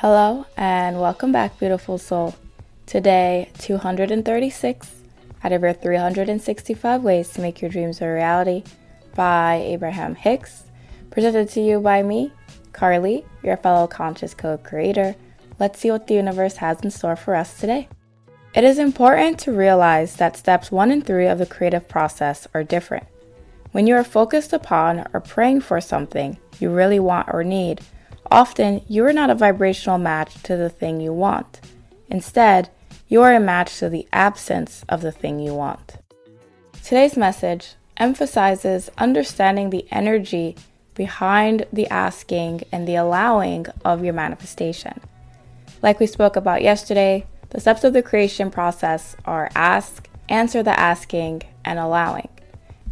Hello and welcome back, beautiful soul. Today, 236 out of your 365 ways to make your dreams a reality by Abraham Hicks, presented to you by me, Carlie, your fellow conscious co creator. Let's see what the universe has in store for us today. It is important to realize that steps one and three of the creative process are different. When you are focused upon or praying for something you really want or need, often you are not a vibrational match to the thing you want. Instead, you are a match to the absence of the thing you want. Today's message emphasizes understanding the energy behind the asking and the allowing of your manifestation. Like we spoke about yesterday, the steps of the creation process are ask, answer the asking, and allowing.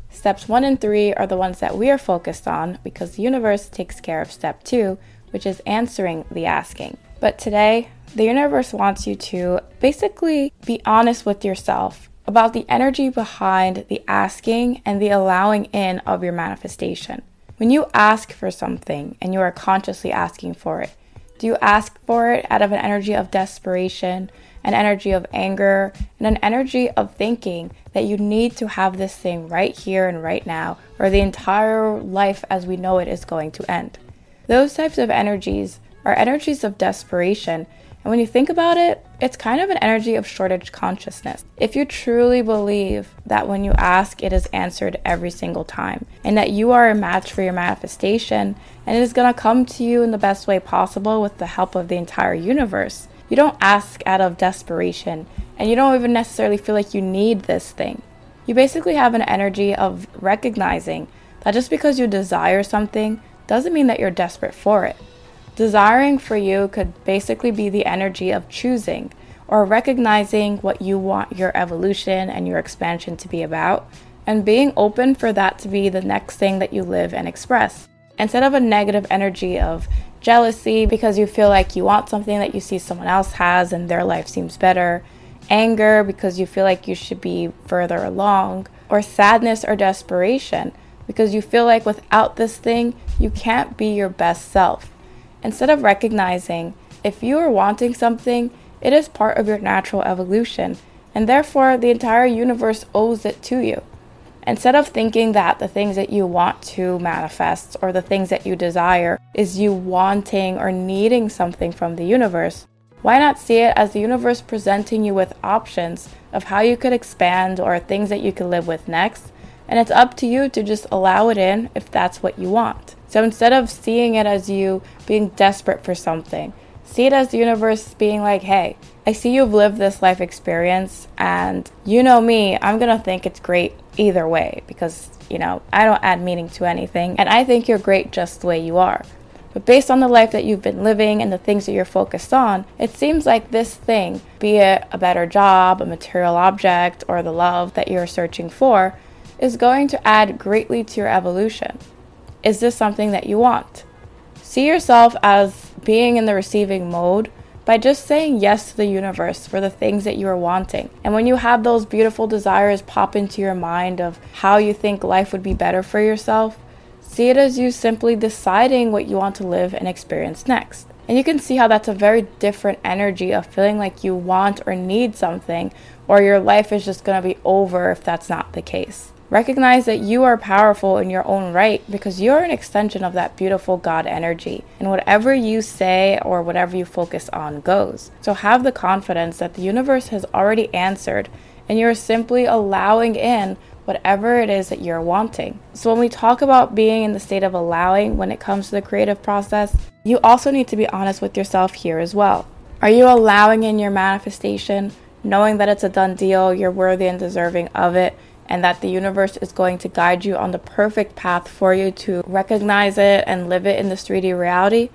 Steps one and three are the ones that we are focused on because the universe takes care of step two, which is answering the asking. But today, the universe wants you to basically be honest with yourself about the energy behind the asking and the allowing in of your manifestation. When you ask for something and you are consciously asking for it, do you ask for it out of an energy of desperation, an energy of anger, and an energy of thinking that you need to have this thing right here and right now, or the entire life as we know it is going to end? Those types of energies are energies of desperation. And when you think about it, it's kind of an energy of shortage consciousness. If you truly believe that when you ask, it is answered every single time, and that you are a match for your manifestation, and it is going to come to you in the best way possible with the help of the entire universe, you don't ask out of desperation, and you don't even necessarily feel like you need this thing. You basically have an energy of recognizing that just because you desire something doesn't mean that you're desperate for it. Desiring for you could basically be the energy of choosing or recognizing what you want your evolution and your expansion to be about, and being open for that to be the next thing that you live and express. Instead of a negative energy of jealousy because you feel like you want something that you see someone else has and their life seems better, anger because you feel like you should be further along, or sadness or desperation because you feel like without this thing, you can't be your best self. Instead of recognizing if you are wanting something, it is part of your natural evolution, and therefore the entire universe owes it to you. Instead of thinking that the things that you want to manifest or the things that you desire is you wanting or needing something from the universe, why not see it as the universe presenting you with options of how you could expand or things that you could live with next and it's up to you to just allow it in if that's what you want. So instead of seeing it as you being desperate for something, see it as the universe being like, hey, I see you've lived this life experience, and you know me, I'm gonna think it's great either way because, you know, I don't add meaning to anything, and I think you're great just the way you are. But based on the life that you've been living and the things that you're focused on, it seems like this thing, be it a better job, a material object, or the love that you're searching for, is going to add greatly to your evolution. Is this something that you want? See yourself as being in the receiving mode by just saying yes to the universe for the things that you are wanting. And when you have those beautiful desires pop into your mind of how you think life would be better for yourself, see it as you simply deciding what you want to live and experience next. And you can see how that's a very different energy of feeling like you want or need something, or your life is just to be over if that's not the case. Recognize that you are powerful in your own right because you're an extension of that beautiful God energy. And whatever you say or whatever you focus on goes. So have the confidence that the universe has already answered and you're simply allowing in whatever it is that you're wanting. So when we talk about being in the state of allowing when it comes to the creative process, you also need to be honest with yourself here as well. Are you allowing in your manifestation, knowing that it's a done deal, you're worthy and deserving of it? And that the universe is going to guide you on the perfect path for you to recognize it and live it in this 3D reality?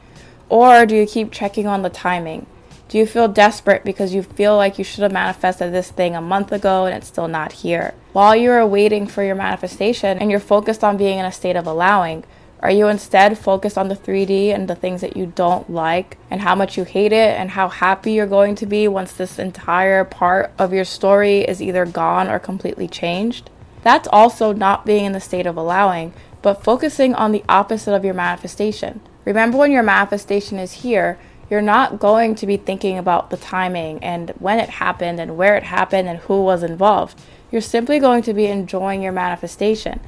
Or do you keep checking on the timing? Do you feel desperate because you feel like you should have manifested this thing a month ago and it's still not here? While you're waiting for your manifestation and you're focused on being in a state of allowing, are you instead focused on the 3D and the things that you don't like and how much you hate it and how happy you're going to be once this entire part of your story is either gone or completely changed? That's also not being in the state of allowing, but focusing on the opposite of your manifestation. Remember when your manifestation is here, you're not going to be thinking about the timing and when it happened and where it happened and who was involved. You're simply going to be enjoying your manifestation.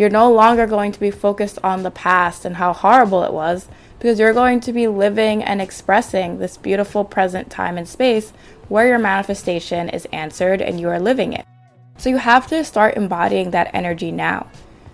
You're no longer going to be focused on the past and how horrible it was because you're going to be living and expressing this beautiful present time and space where your manifestation is answered and you are living it. So you have to start embodying that energy now.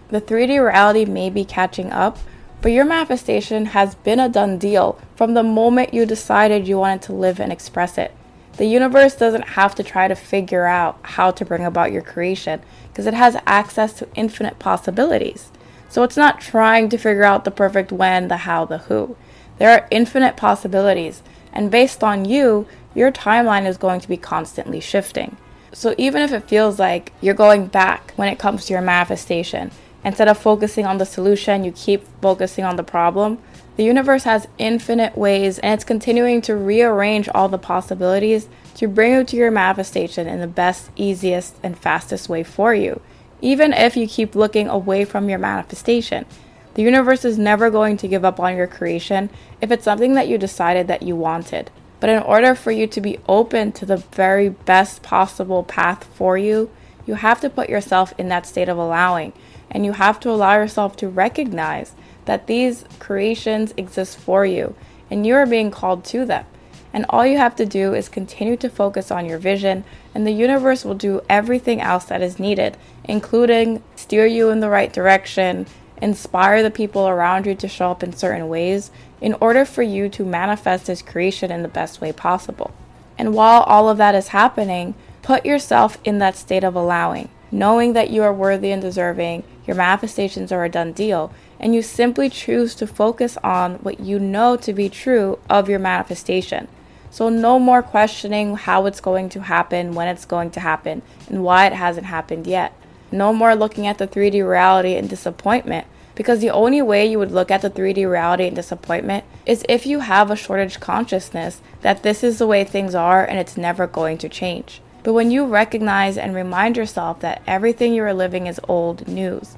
The 3D reality may be catching up, but your manifestation has been a done deal from the moment you decided you wanted to live and express it. The universe doesn't have to try to figure out how to bring about your creation because it has access to infinite possibilities. So it's not trying to figure out the perfect when, the how, the who. There are infinite possibilities, and based on you, your timeline is going to be constantly shifting. So even if it feels like you're going back when it comes to your manifestation, instead of focusing on the solution, you keep focusing on the problem. The universe has infinite ways and it's continuing to rearrange all the possibilities to bring you to your manifestation in the best, easiest, and fastest way for you. Even if you keep looking away from your manifestation, the universe is never going to give up on your creation if it's something that you decided that you wanted. But in order for you to be open to the very best possible path for you, you have to put yourself in that state of allowing. And you have to allow yourself to recognize that these creations exist for you and you are being called to them. And all you have to do is continue to focus on your vision, and the universe will do everything else that is needed, including steer you in the right direction, inspire the people around you to show up in certain ways, in order for you to manifest this creation in the best way possible. And while all of that is happening, put yourself in that state of allowing, knowing that you are worthy and deserving, your manifestations are a done deal, and you simply choose to focus on what you know to be true of your manifestation. So, no more questioning how it's going to happen, when it's going to happen, and why it hasn't happened yet. No more looking at the 3D reality in disappointment, because the only way you would look at the 3D reality and disappointment is if you have a shortage consciousness that this is the way things are and it's never going to change. But when you recognize and remind yourself that everything you are living is old news,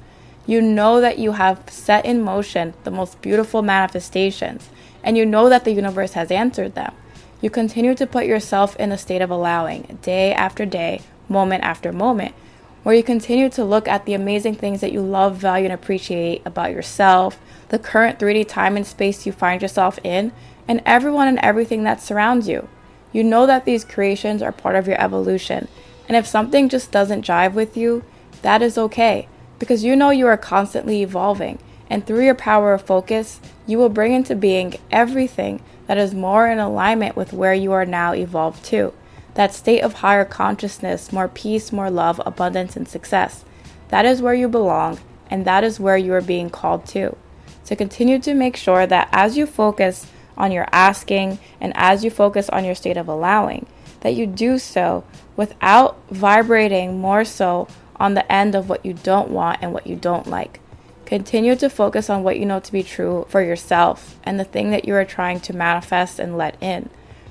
you know that you have set in motion the most beautiful manifestations, and you know that the universe has answered them. You continue to put yourself in a state of allowing, day after day, moment after moment, where you continue to look at the amazing things that you love, value, and appreciate about yourself, the current 3D time and space you find yourself in, and everyone and everything that surrounds you. You know that these creations are part of your evolution, and if something just doesn't jive with you, that is okay, because you know you are constantly evolving, and through your power of focus, you will bring into being everything that is more in alignment with where you are now evolved to that state of higher consciousness, more peace, more love, abundance, and success. That is where you belong, and that is where you are being called to. So continue to make sure that as you focus on your asking and as you focus on your state of allowing, that you do so without vibrating more so on the end of what you don't want and what you don't like. Continue to focus on what you know to be true for yourself and the thing that you are trying to manifest and let in.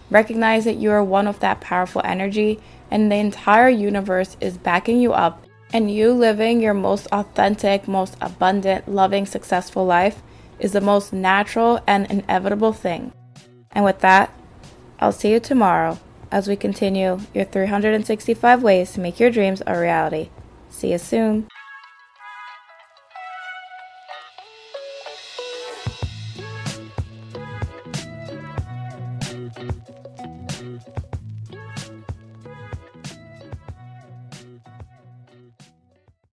Recognize that you are one of that powerful energy, and the entire universe is backing you up. And you living your most authentic, most abundant, loving, successful life is the most natural and inevitable thing. And with that, I'll see you tomorrow as we continue your 365 ways to make your dreams a reality. See you soon.